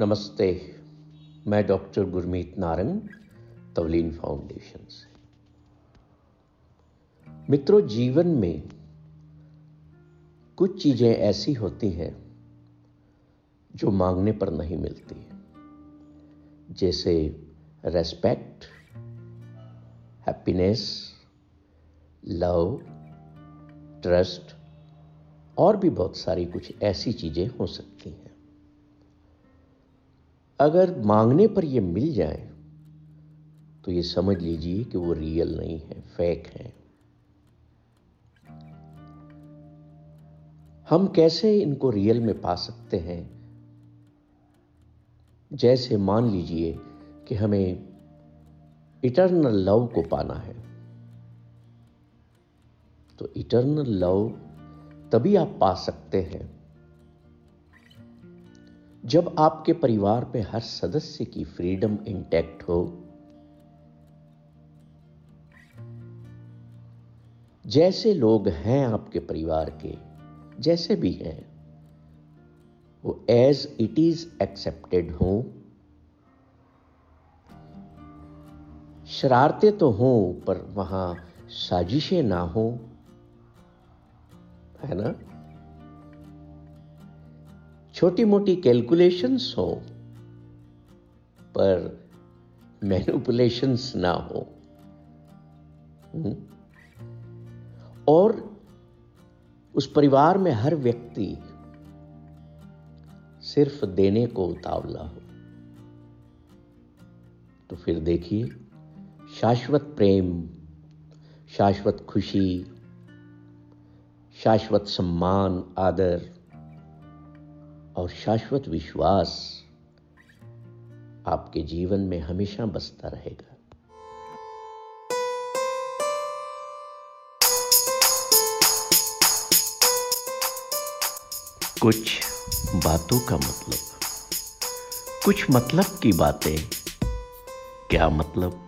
नमस्ते, मैं doctor Gurmeet Narang, Tavleen foundation से। मित्रों, जीवन में कुछ चीज़ें ऐसी होती हैं जो मांगने पर नहीं मिलती जैसे रेस्पेक्ट हैप्पीनेस लव ट्रस्ट और भी बहुत सारी कुछ ऐसी चीज़ें हो सकती हैं। अगर मांगने पर ये मिल जाए तो ये समझ लीजिए कि वो रियल नहीं है फेक है। हम कैसे इनको रियल में पा सकते हैं? जैसे मान लीजिए कि हमें इटर्नल लव को पाना है। तो इटर्नल लव तभी आप पा सकते हैं। जब आपके परिवार में हर सदस्य की फ्रीडम इंटैक्ट हो, जैसे लोग हैं आपके परिवार के, जैसे भी हैं, वो एज इट इज़ एक्सेप्टेड हो। शरारतें तो हों, पर वहाँ साजिशें ना हो, है ना? छोटी मोटी कैलकुलेशंस हो, पर मैनुपुलेशंस ना हो हम्म? और उस परिवार में हर व्यक्ति सिर्फ़ देने को उतावला हो तो फिर देखिए, शाश्वत प्रेम, शाश्वत खुशी, शाश्वत सम्मान, आदर और शाश्वत विश्वास आपके जीवन में हमेशा बसता रहेगा। कुछ बातों का मतलब कुछ मतलब की बातें, क्या मतलब?